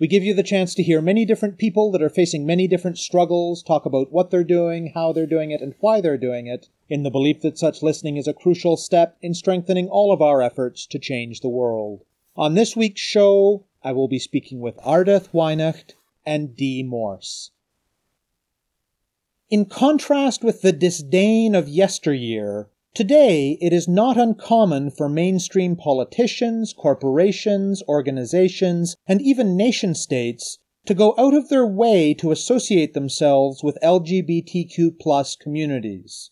We give you the chance to hear many different people that are facing many different struggles, talk about what they're doing, how they're doing it, and why they're doing it, in the belief that such listening is a crucial step in strengthening all of our efforts to change the world. On this week's show, I will be speaking with Ardath Whynacht and Dee Morse. In contrast with the disdain of yesteryear, today it is not uncommon for mainstream politicians, corporations, organizations, and even nation states to go out of their way to associate themselves with LGBTQ plus communities.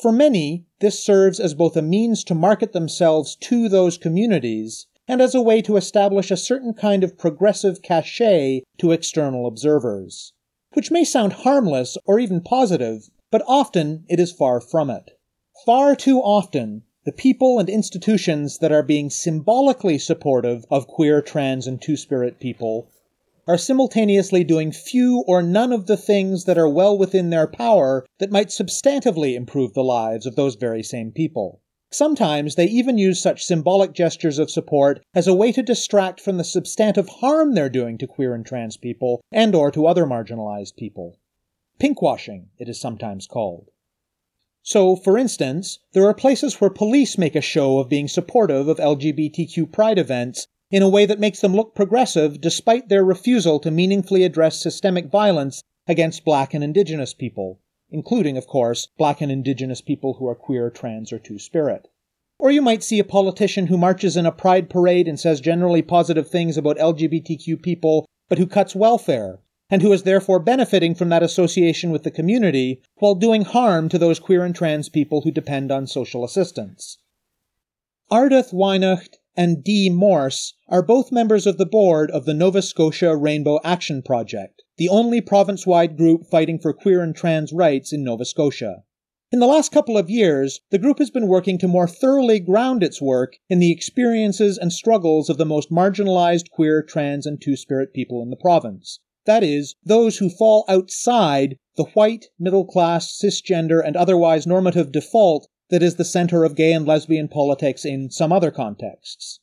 For many, this serves as both a means to market themselves to those communities and as a way to establish a certain kind of progressive cachet to external observers. Which may sound harmless or even positive, but often it is far from it. Far too often, the people and institutions that are being symbolically supportive of queer, trans, and two spirit people are simultaneously doing few or none of the things that are well within their power that might substantively improve the lives of those very same people. Sometimes they even use such symbolic gestures of support as a way to distract from the substantive harm they're doing to queer and trans people and or to other marginalized people. Pinkwashing, it is sometimes called. So, for instance, there are places where police make a show of being supportive of LGBTQ pride events in a way that makes them look progressive despite their refusal to meaningfully address systemic violence against black and indigenous people, including, of course, black and indigenous people who are queer, trans, or two spirit. Or you might see a politician who marches in a pride parade and says generally positive things about LGBTQ people, but who cuts welfare, and who is therefore benefiting from that association with the community while doing harm to those queer and trans people who depend on social assistance. Ardath Whynacht and Dee Morse are both members of the board of the Nova Scotia Rainbow Action Project, the only province wide group fighting for queer and trans rights in Nova Scotia. In the last couple of years, the group has been working to more thoroughly ground its work in the experiences and struggles of the most marginalized queer, trans, and two spirit people in the province. That is, those who fall outside the white, middle class, cisgender, and otherwise normative default that is the center of gay and lesbian politics in some other contexts.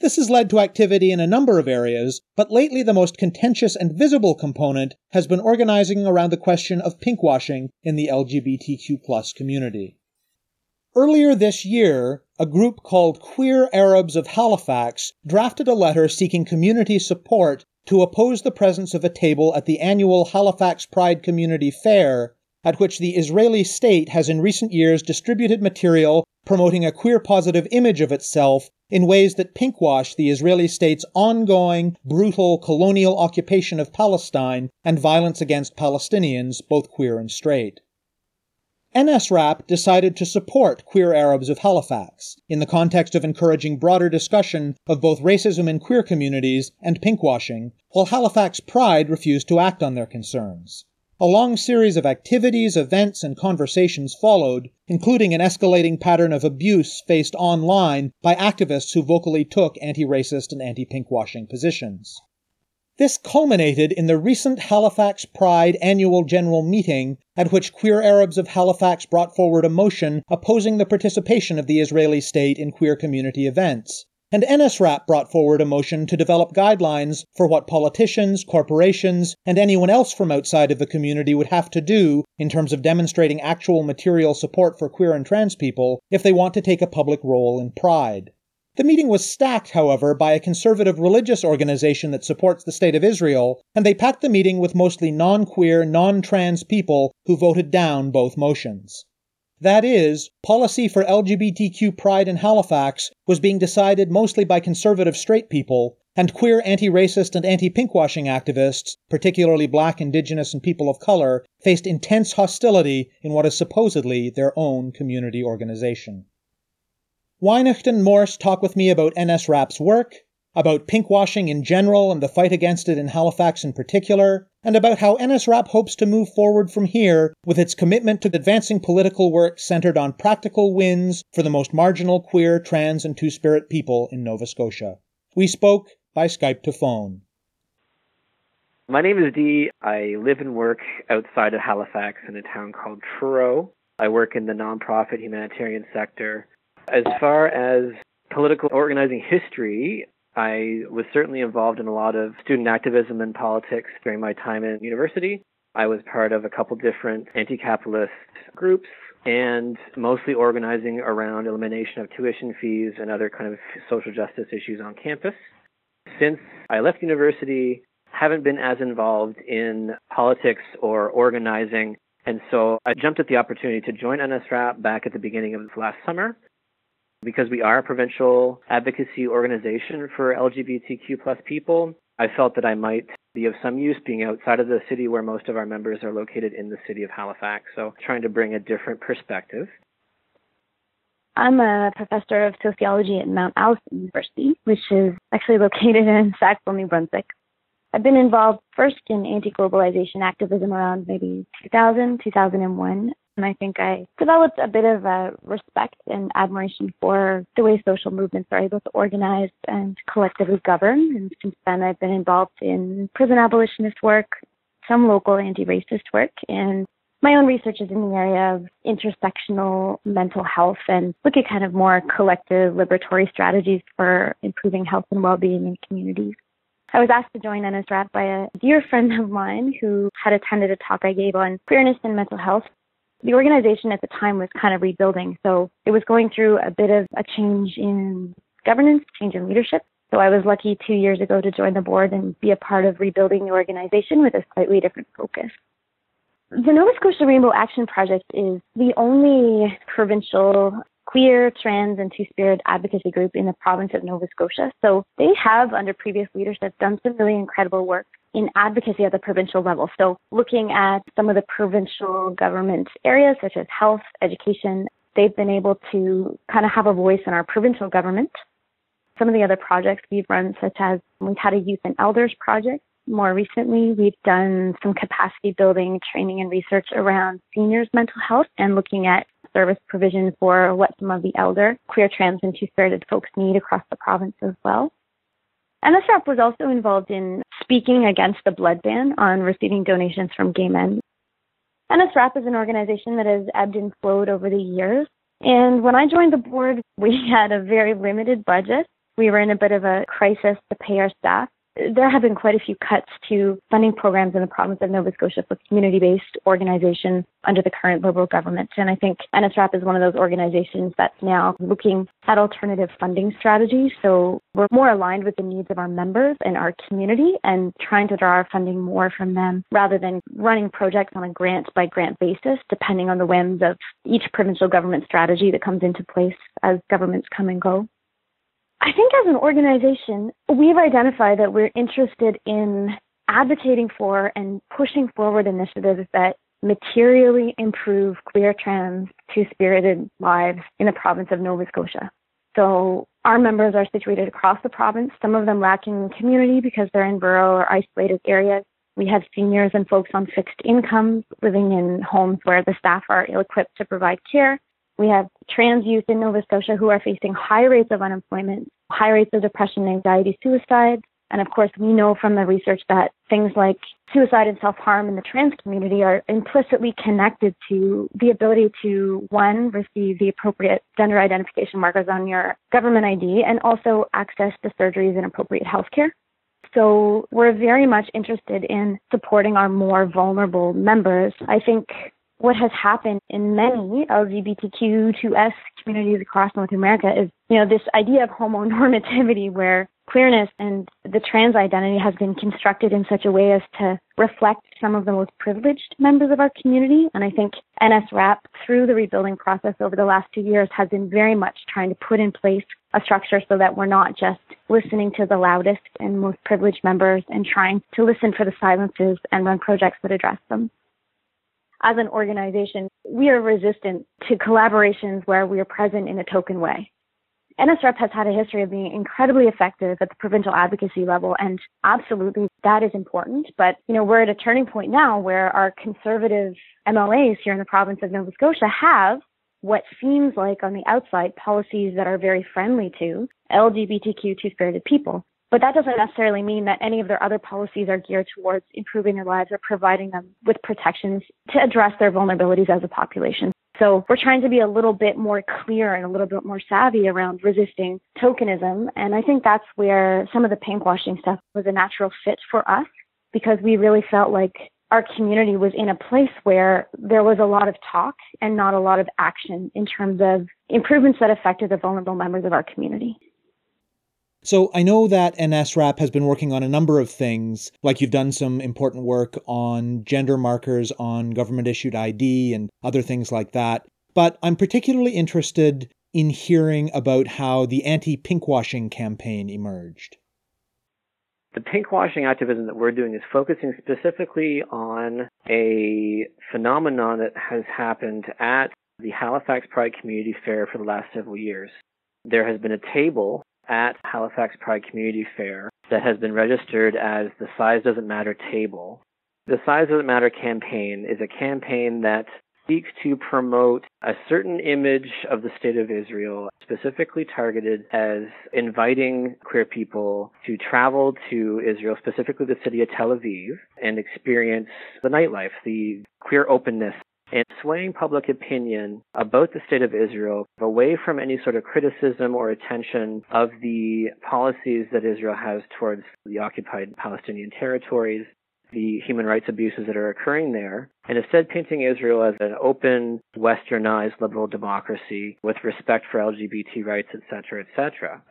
This has led to activity in a number of areas, but lately the most contentious and visible component has been organizing around the question of pinkwashing in the LGBTQ community. Earlier this year, a group called Queer Arabs of Halifax drafted a letter seeking community support to oppose the presence of a table at the annual Halifax Pride Community Fair, at which the Israeli state has in recent years distributed material promoting a queer positive image of itself in ways that pinkwash the Israeli state's ongoing, brutal colonial occupation of Palestine and violence against Palestinians, both queer and straight. NSRAP decided to support queer Arabs of Halifax in the context of encouraging broader discussion of both racism in queer communities and pinkwashing, while Halifax Pride refused to act on their concerns. A long series of activities, events, and conversations followed, including an escalating pattern of abuse faced online by activists who vocally took anti racist and anti pinkwashing positions. This culminated in the recent Halifax Pride annual general meeting, at which queer Arabs of Halifax brought forward a motion opposing the participation of the Israeli state in queer community events. And NSRAP brought forward a motion to develop guidelines for what politicians, corporations, and anyone else from outside of the community would have to do in terms of demonstrating actual material support for queer and trans people if they want to take a public role in Pride. The meeting was stacked, however, by a conservative religious organization that supports the State of Israel, and they packed the meeting with mostly non queer, non trans people who voted down both motions. That is, policy for LGBTQ pride in Halifax was being decided mostly by conservative straight people, and queer anti racist and anti pinkwashing activists, particularly black, indigenous, and people of color, faced intense hostility in what is supposedly their own community organization. Whynacht and Morse talk with me about NSRAP's work, about pinkwashing in general and the fight against it in Halifax in particular, and about how NSRAP hopes to move forward from here with its commitment to advancing political work centered on practical wins for the most marginal queer, trans, and two spirit people in Nova Scotia. We spoke by Skype to phone. My name is Dee. I live and work outside of Halifax in a town called Truro. I work in the nonprofit humanitarian sector. As far as political organizing history, I was certainly involved in a lot of student activism and politics during my time in university. I was part of a couple different anti capitalist groups and mostly organizing around elimination of tuition fees and other kind of social justice issues on campus. Since I left university, haven't been as involved in politics or organizing. And so I jumped at the opportunity to join NSRAP back at the beginning of last summer because we are a provincial advocacy organization for LGBTQ plus people, I felt that I might be of some use being outside of the city where most of our members are located in the city of Halifax. So trying to bring a different perspective. I'm a professor of sociology at Mount Allison University, which is actually located in Sackville, New Brunswick. I've been involved first in anti-globalization activism around maybe 2000, 2001, and I think I developed a bit of a respect and admiration for the way social movements are able to organize and collectively govern. And since then, I've been involved in prison abolitionist work, some local anti-racist work, and my own research is in the area of intersectional mental health and look at kind of more collective liberatory strategies for improving health and well-being in communities. I was asked to join NSRAP by a dear friend of mine who had attended a talk I gave on queerness and mental health the organization at the time was kind of rebuilding. So it was going through a bit of a change in governance, change in leadership. So I was lucky two years ago to join the board and be a part of rebuilding the organization with a slightly different focus. The Nova Scotia Rainbow Action Project is the only provincial queer, trans, and two spirit advocacy group in the province of Nova Scotia. So they have, under previous leadership, done some really incredible work in advocacy at the provincial level. So looking at some of the provincial government areas such as health, education, they've been able to kind of have a voice in our provincial government. Some of the other projects we've run, such as we've had a youth and elders project. More recently, we've done some capacity building, training, and research around seniors' mental health and looking at service provision for what some of the elder, queer, trans, and two-spirited folks need across the province as well. NSRAP was also involved in speaking against the blood ban on receiving donations from gay men. NSRAP is an organization that has ebbed and flowed over the years. And when I joined the board, we had a very limited budget. We were in a bit of a crisis to pay our staff there have been quite a few cuts to funding programs in the province of Nova Scotia for community based organizations under the current Liberal government. And I think NSRAP is one of those organizations that's now looking at alternative funding strategies. So we're more aligned with the needs of our members and our community and trying to draw our funding more from them rather than running projects on a grant by grant basis, depending on the whims of each provincial government strategy that comes into place as governments come and go. I think as an organization, we've identified that we're interested in advocating for and pushing forward initiatives that materially improve queer, trans, two spirited lives in the province of Nova Scotia. So our members are situated across the province, some of them lacking community because they're in rural or isolated areas. We have seniors and folks on fixed incomes living in homes where the staff are ill equipped to provide care. We have trans youth in Nova Scotia who are facing high rates of unemployment, high rates of depression, anxiety, suicide. And of course, we know from the research that things like suicide and self harm in the trans community are implicitly connected to the ability to, one, receive the appropriate gender identification markers on your government ID and also access to surgeries and appropriate health care. So we're very much interested in supporting our more vulnerable members. I think what has happened in many LGBTQ2S communities across North America is, you know, this idea of homonormativity where queerness and the trans identity has been constructed in such a way as to reflect some of the most privileged members of our community. And I think NSRAP, through the rebuilding process over the last two years, has been very much trying to put in place a structure so that we're not just listening to the loudest and most privileged members and trying to listen for the silences and run projects that address them as an organization, we are resistant to collaborations where we are present in a token way. NSRAP has had a history of being incredibly effective at the provincial advocacy level, and absolutely that is important. But, you know, we're at a turning point now where our conservative MLAs here in the province of Nova Scotia have what seems like on the outside policies that are very friendly to LGBTQ two spirited people. But that doesn't necessarily mean that any of their other policies are geared towards improving their lives or providing them with protections to address their vulnerabilities as a population. So we're trying to be a little bit more clear and a little bit more savvy around resisting tokenism. And I think that's where some of the pinkwashing stuff was a natural fit for us because we really felt like our community was in a place where there was a lot of talk and not a lot of action in terms of improvements that affected the vulnerable members of our community. So I know that NSRAP has been working on a number of things, like you've done some important work on gender markers on government issued ID and other things like that. But I'm particularly interested in hearing about how the anti pinkwashing campaign emerged. The pinkwashing activism that we're doing is focusing specifically on a phenomenon that has happened at the Halifax Pride Community Fair for the last several years. There has been a table at Halifax Pride Community Fair that has been registered as the Size Doesn't Matter table. The Size Doesn't Matter campaign is a campaign that seeks to promote a certain image of the state of Israel, specifically targeted as inviting queer people to travel to Israel, specifically the city of Tel Aviv, and experience the nightlife, the queer openness and swaying public opinion about the state of Israel away from any sort of criticism or attention of the policies that Israel has towards the occupied Palestinian territories the human rights abuses that are occurring there, and instead painting Israel as an open, westernized liberal democracy with respect for LGBT rights, etc., etc.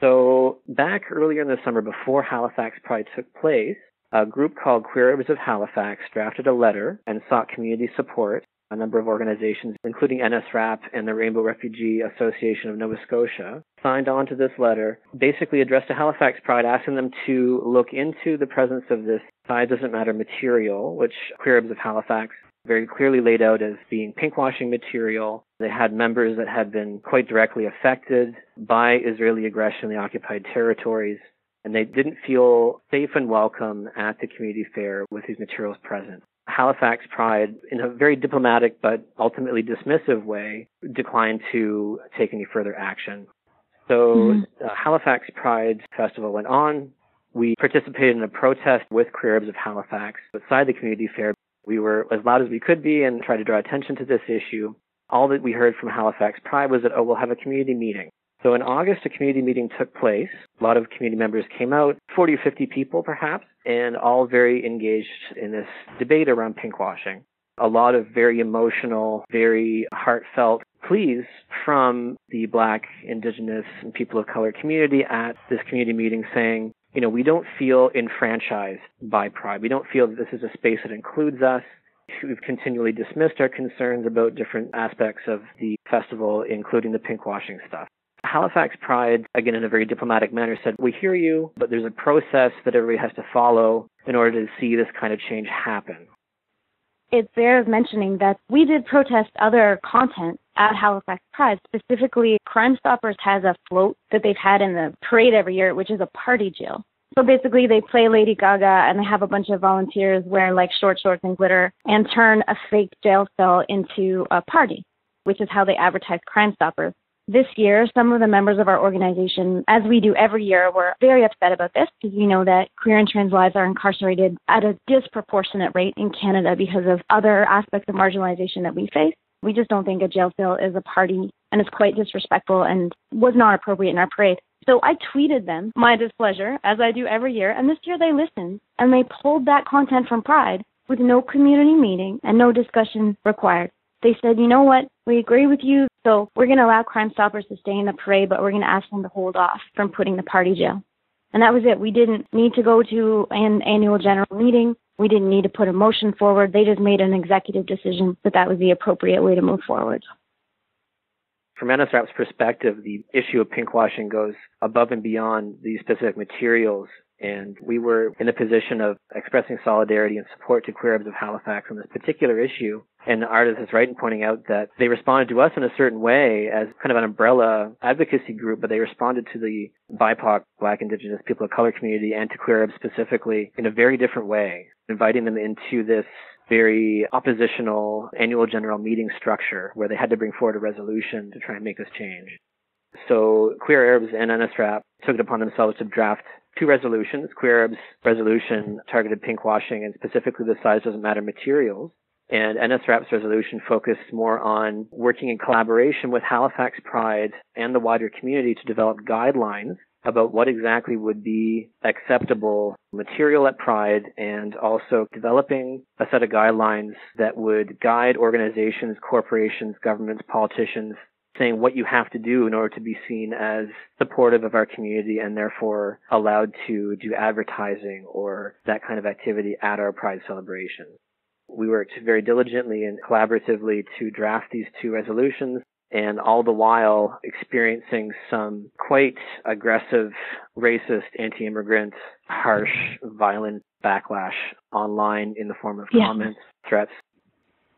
So back earlier in the summer, before Halifax Pride took place, a group called Queer Arabs of Halifax drafted a letter and sought community support a number of organizations, including NSRAP and the Rainbow Refugee Association of Nova Scotia, signed on to this letter, basically addressed to Halifax Pride, asking them to look into the presence of this size doesn't matter material, which Queer Arabs of Halifax very clearly laid out as being pinkwashing material. They had members that had been quite directly affected by Israeli aggression in the occupied territories, and they didn't feel safe and welcome at the community fair with these materials present. Halifax Pride, in a very diplomatic but ultimately dismissive way, declined to take any further action. So mm-hmm. uh, Halifax Pride Festival went on. We participated in a protest with Arabs of Halifax outside the community fair. We were as loud as we could be and tried to draw attention to this issue. All that we heard from Halifax Pride was that, oh, we'll have a community meeting. So in August, a community meeting took place. A lot of community members came out, 40 or 50 people perhaps, and all very engaged in this debate around pinkwashing. A lot of very emotional, very heartfelt pleas from the Black, Indigenous, and people of color community at this community meeting saying, you know, we don't feel enfranchised by Pride. We don't feel that this is a space that includes us. We've continually dismissed our concerns about different aspects of the festival, including the pinkwashing stuff. Halifax Pride, again in a very diplomatic manner, said, We hear you, but there's a process that everybody has to follow in order to see this kind of change happen. It bears mentioning that we did protest other content at Halifax Pride. Specifically, Crime Stoppers has a float that they've had in the parade every year, which is a party jail. So basically, they play Lady Gaga and they have a bunch of volunteers wear like short shorts and glitter and turn a fake jail cell into a party, which is how they advertise Crime Stoppers. This year, some of the members of our organization, as we do every year, were very upset about this because we know that queer and trans lives are incarcerated at a disproportionate rate in Canada because of other aspects of marginalization that we face. We just don't think a jail cell is a party and it's quite disrespectful and was not appropriate in our parade. So I tweeted them my displeasure, as I do every year, and this year they listened and they pulled that content from Pride with no community meeting and no discussion required. They said, you know what, we agree with you, so we're going to allow Crime Stoppers to stay in the parade, but we're going to ask them to hold off from putting the party jail. And that was it. We didn't need to go to an annual general meeting. We didn't need to put a motion forward. They just made an executive decision that that was the appropriate way to move forward. From NSRAP's perspective, the issue of pinkwashing goes above and beyond these specific materials And we were in a position of expressing solidarity and support to Queer Arabs of Halifax on this particular issue. And Ardath is right in pointing out that they responded to us in a certain way as kind of an umbrella advocacy group, but they responded to the BIPOC, Black, Indigenous, People of Color community and to Queer Arabs specifically in a very different way, inviting them into this very oppositional annual general meeting structure where they had to bring forward a resolution to try and make this change. So Queer Arabs and NSRAP took it upon themselves to draft two resolutions. Queer Arabs resolution targeted pinkwashing and specifically the size doesn't matter materials. And NSRAP's resolution focused more on working in collaboration with Halifax Pride and the wider community to develop guidelines about what exactly would be acceptable material at Pride and also developing a set of guidelines that would guide organizations, corporations, governments, politicians saying what you have to do in order to be seen as supportive of our community and therefore allowed to do advertising or that kind of activity at our Pride celebration. We worked very diligently and collaboratively to draft these two resolutions and all the while experiencing some quite aggressive, racist, anti-immigrant, harsh, violent backlash online in the form of yeah. comments, threats,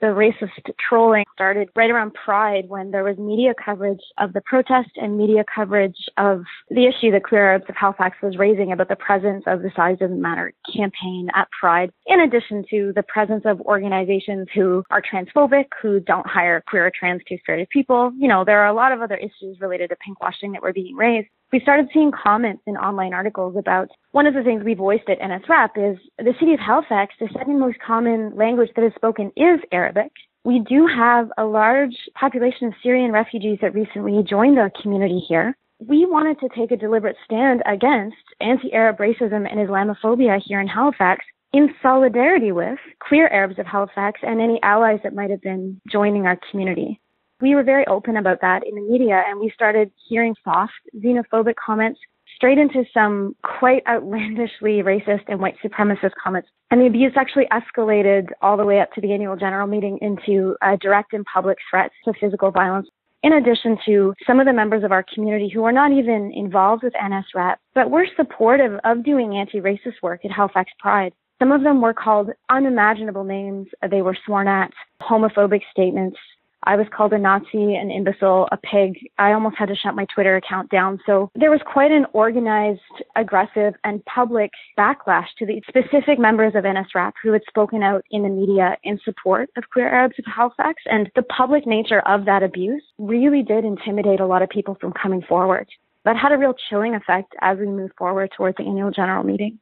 the racist trolling started right around Pride when there was media coverage of the protest and media coverage of the issue that Queer Arabs of Halifax was raising about the presence of the Size Doesn't Matter campaign at Pride, in addition to the presence of organizations who are transphobic, who don't hire queer or trans two-spirited people. You know, there are a lot of other issues related to pinkwashing that were being raised we started seeing comments in online articles about one of the things we voiced at NSRAP is the city of Halifax, the second most common language that is spoken is Arabic. We do have a large population of Syrian refugees that recently joined our community here. We wanted to take a deliberate stand against anti-Arab racism and Islamophobia here in Halifax in solidarity with queer Arabs of Halifax and any allies that might have been joining our community we were very open about that in the media and we started hearing soft xenophobic comments straight into some quite outlandishly racist and white supremacist comments. And the abuse actually escalated all the way up to the annual general meeting into uh, direct and public threats to physical violence. In addition to some of the members of our community who are not even involved with NSRAP, but were supportive of doing anti-racist work at Halifax Pride. Some of them were called unimaginable names. They were sworn at, homophobic statements, I was called a Nazi, an imbecile, a pig. I almost had to shut my Twitter account down. So there was quite an organized, aggressive, and public backlash to the specific members of NSRAP who had spoken out in the media in support of queer Arabs of Halifax. And the public nature of that abuse really did intimidate a lot of people from coming forward. That had a real chilling effect as we move forward towards the annual general meeting.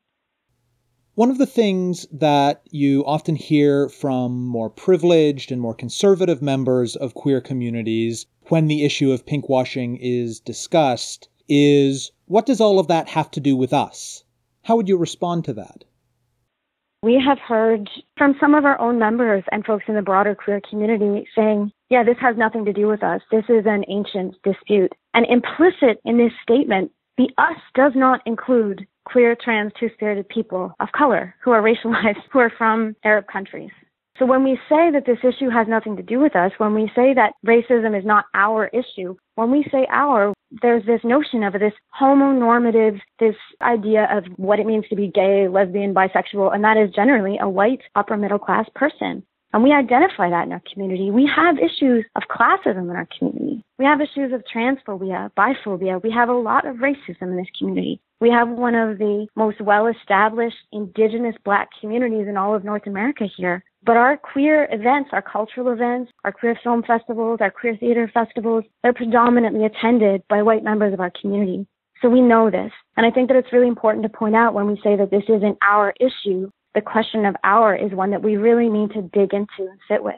One of the things that you often hear from more privileged and more conservative members of queer communities when the issue of pinkwashing is discussed is what does all of that have to do with us? How would you respond to that? We have heard from some of our own members and folks in the broader queer community saying, yeah, this has nothing to do with us. This is an ancient dispute. And implicit in this statement, the us does not include queer, trans, two-spirited people of color who are racialized, who are from Arab countries. So when we say that this issue has nothing to do with us, when we say that racism is not our issue, when we say our, there's this notion of this homonormative, this idea of what it means to be gay, lesbian, bisexual, and that is generally a white upper middle class person. And we identify that in our community. We have issues of classism in our community. We have issues of transphobia, biphobia. We have a lot of racism in this community. We have one of the most well established indigenous black communities in all of North America here. But our queer events, our cultural events, our queer film festivals, our queer theater festivals, they're predominantly attended by white members of our community. So we know this. And I think that it's really important to point out when we say that this isn't our issue the question of our is one that we really need to dig into and sit with.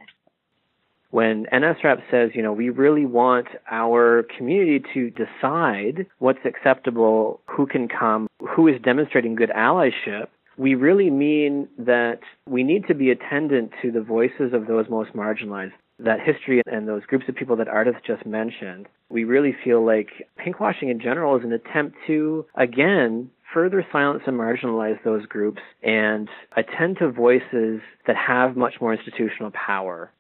When NSRAP says, you know, we really want our community to decide what's acceptable, who can come, who is demonstrating good allyship, we really mean that we need to be attendant to the voices of those most marginalized. That history and those groups of people that Ardath just mentioned, we really feel like pinkwashing in general is an attempt to, again, further silence and marginalize those groups and attend to voices that have much more institutional power.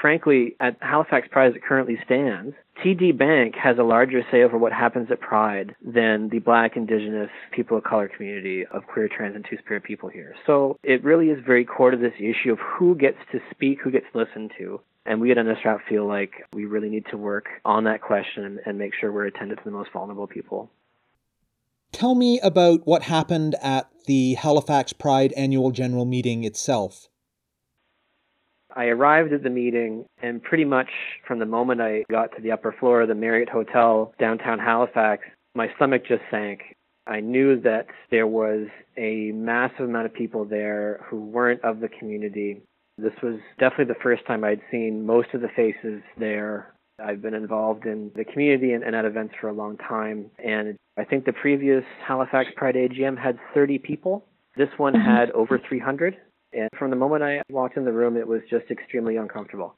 Frankly, at Halifax Pride as it currently stands, TD Bank has a larger say over what happens at Pride than the Black, Indigenous, people of color community of queer, trans, and two-spirit people here. So it really is very core to this issue of who gets to speak, who gets listened to. And we at NSRAP feel like we really need to work on that question and make sure we're attentive to the most vulnerable people. Tell me about what happened at the Halifax Pride annual general meeting itself. I arrived at the meeting, and pretty much from the moment I got to the upper floor of the Marriott Hotel downtown Halifax, my stomach just sank. I knew that there was a massive amount of people there who weren't of the community. This was definitely the first time I'd seen most of the faces there. I've been involved in the community and, and at events for a long time, and I think the previous Halifax Pride AGM had 30 people. This one mm-hmm. had over 300. And from the moment I walked in the room, it was just extremely uncomfortable.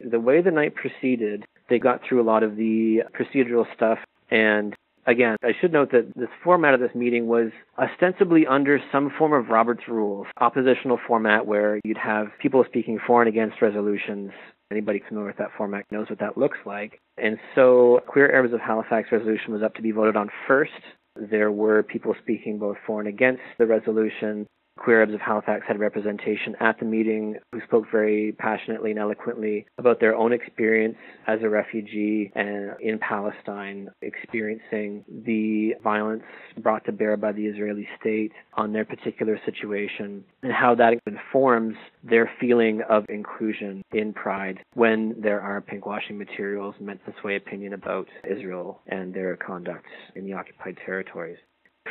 The way the night proceeded, they got through a lot of the procedural stuff. And again, I should note that this format of this meeting was ostensibly under some form of Robert's rules, oppositional format where you'd have people speaking for and against resolutions. Anybody familiar with that format knows what that looks like. And so, Queer Arabs of Halifax resolution was up to be voted on first. There were people speaking both for and against the resolution. Queer Arabs of Halifax had representation at the meeting who spoke very passionately and eloquently about their own experience as a refugee and in Palestine, experiencing the violence brought to bear by the Israeli state on their particular situation and how that informs their feeling of inclusion in Pride when there are pinkwashing materials meant to sway opinion about Israel and their conduct in the occupied territories.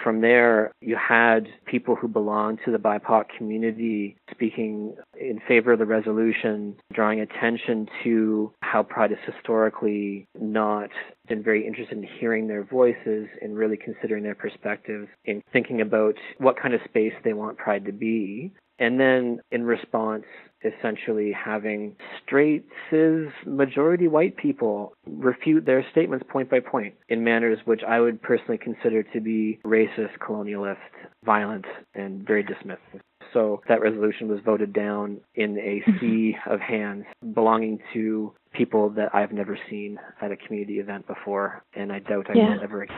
From there, you had people who belonged to the BIPOC community speaking in favor of the resolution, drawing attention to how Pride has historically not been very interested in hearing their voices and really considering their perspectives in thinking about what kind of space they want Pride to be. And then in response, essentially having straight, cis, majority white people refute their statements point by point in manners which I would personally consider to be racist, colonialist, violent, and very dismissive. So that resolution was voted down in a mm-hmm. sea of hands belonging to people that I've never seen at a community event before, and I doubt I yeah. will ever again.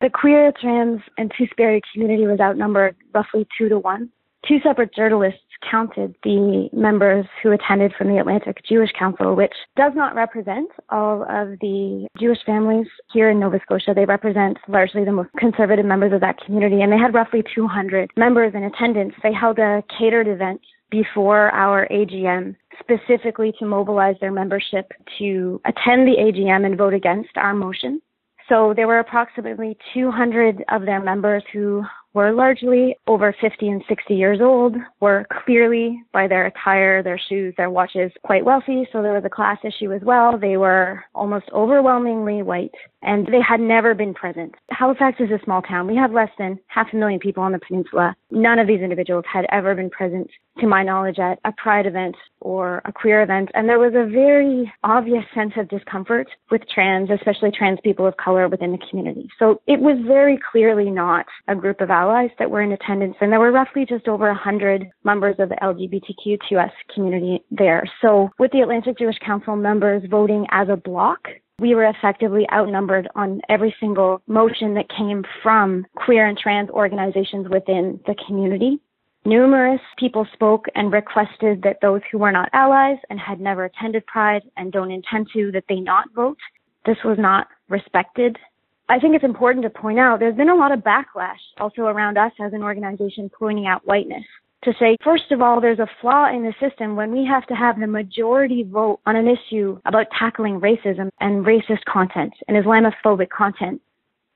The queer, trans, and two spirit community was outnumbered roughly two to one two separate journalists counted the members who attended from the Atlantic Jewish Council, which does not represent all of the Jewish families here in Nova Scotia. They represent largely the most conservative members of that community, and they had roughly 200 members in attendance. They held a catered event before our AGM specifically to mobilize their membership to attend the AGM and vote against our motion. So there were approximately 200 of their members who were largely over 50 and 60 years old, were clearly by their attire, their shoes, their watches quite wealthy. So there was a class issue as well. They were almost overwhelmingly white and they had never been present. Halifax is a small town. We have less than half a million people on the peninsula. None of these individuals had ever been present, to my knowledge, at a pride event or a queer event. And there was a very obvious sense of discomfort with trans, especially trans people of color within the community. So it was very clearly not a group of allies that were in attendance. And there were roughly just over 100 members of the LGBTQ2S community there. So with the Atlantic Jewish Council members voting as a block, we were effectively outnumbered on every single motion that came from queer and trans organizations within the community. Numerous people spoke and requested that those who were not allies and had never attended Pride and don't intend to, that they not vote. This was not respected. I think it's important to point out there's been a lot of backlash also around us as an organization pointing out whiteness to say, first of all, there's a flaw in the system when we have to have the majority vote on an issue about tackling racism and racist content and Islamophobic content.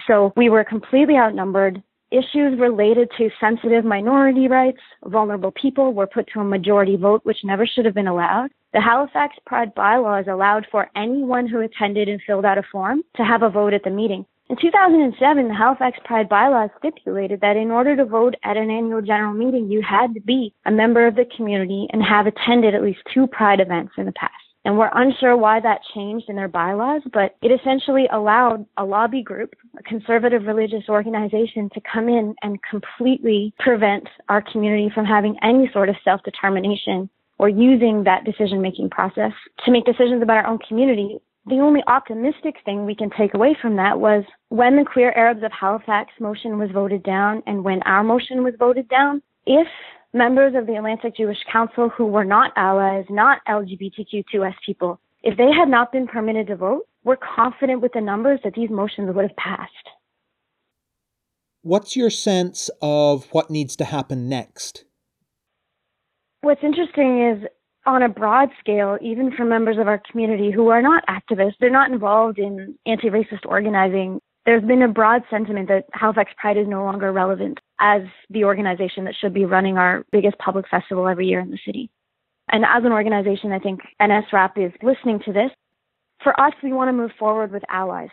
So we were completely outnumbered. Issues related to sensitive minority rights, vulnerable people were put to a majority vote, which never should have been allowed. The Halifax Pride bylaws allowed for anyone who attended and filled out a form to have a vote at the meeting. In 2007, the Halifax Pride bylaws stipulated that in order to vote at an annual general meeting, you had to be a member of the community and have attended at least two Pride events in the past. And we're unsure why that changed in their bylaws, but it essentially allowed a lobby group, a conservative religious organization, to come in and completely prevent our community from having any sort of self determination or using that decision making process to make decisions about our own community, the only optimistic thing we can take away from that was when the Queer Arabs of Halifax motion was voted down and when our motion was voted down, if members of the Atlantic Jewish Council who were not allies, not LGBTQ2S people, if they had not been permitted to vote, we're confident with the numbers that these motions would have passed. What's your sense of what needs to happen next? What's interesting is on a broad scale, even for members of our community who are not activists, they're not involved in anti racist organizing, there's been a broad sentiment that Halifax Pride is no longer relevant as the organization that should be running our biggest public festival every year in the city. And as an organization, I think NSRAP is listening to this. For us, we want to move forward with allies.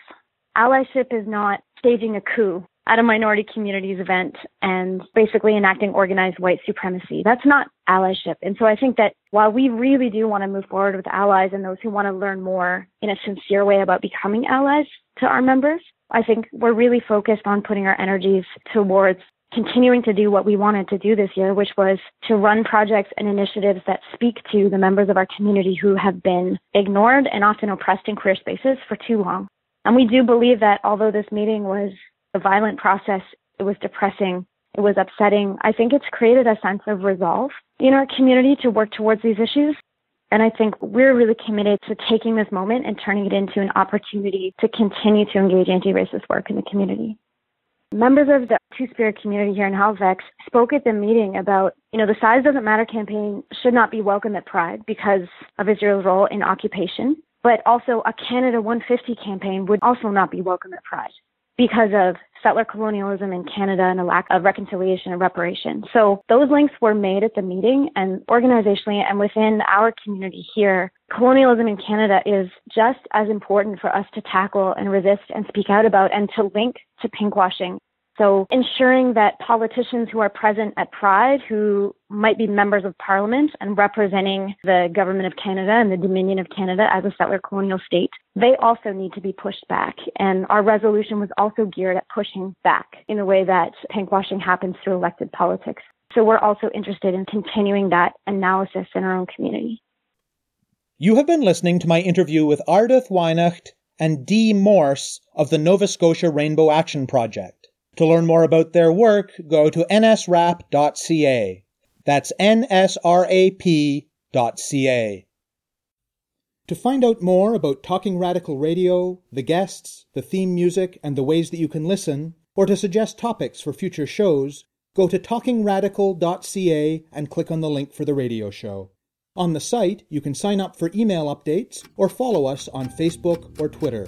Allyship is not staging a coup at a minority communities event and basically enacting organized white supremacy. That's not allyship. And so I think that while we really do want to move forward with allies and those who want to learn more in a sincere way about becoming allies to our members, I think we're really focused on putting our energies towards continuing to do what we wanted to do this year, which was to run projects and initiatives that speak to the members of our community who have been ignored and often oppressed in queer spaces for too long. And we do believe that although this meeting was a violent process. It was depressing. It was upsetting. I think it's created a sense of resolve in our community to work towards these issues. And I think we're really committed to taking this moment and turning it into an opportunity to continue to engage anti-racist work in the community. Members of the Two Spirit community here in Halifax spoke at the meeting about, you know, the Size Doesn't Matter campaign should not be welcome at Pride because of Israel's role in occupation, but also a Canada 150 campaign would also not be welcome at Pride because of settler colonialism in Canada and a lack of reconciliation and reparation. So those links were made at the meeting and organizationally and within our community here, colonialism in Canada is just as important for us to tackle and resist and speak out about and to link to pinkwashing so ensuring that politicians who are present at Pride, who might be members of parliament and representing the government of Canada and the Dominion of Canada as a settler colonial state, they also need to be pushed back. And our resolution was also geared at pushing back in a way that pinkwashing happens through elected politics. So we're also interested in continuing that analysis in our own community. You have been listening to my interview with Ardath Whynacht and Dee Morse of the Nova Scotia Rainbow Action Project. To learn more about their work, go to nsrap.ca. That's nsrap.ca. To find out more about Talking Radical Radio, the guests, the theme music, and the ways that you can listen, or to suggest topics for future shows, go to talkingradical.ca and click on the link for the radio show. On the site, you can sign up for email updates or follow us on Facebook or Twitter.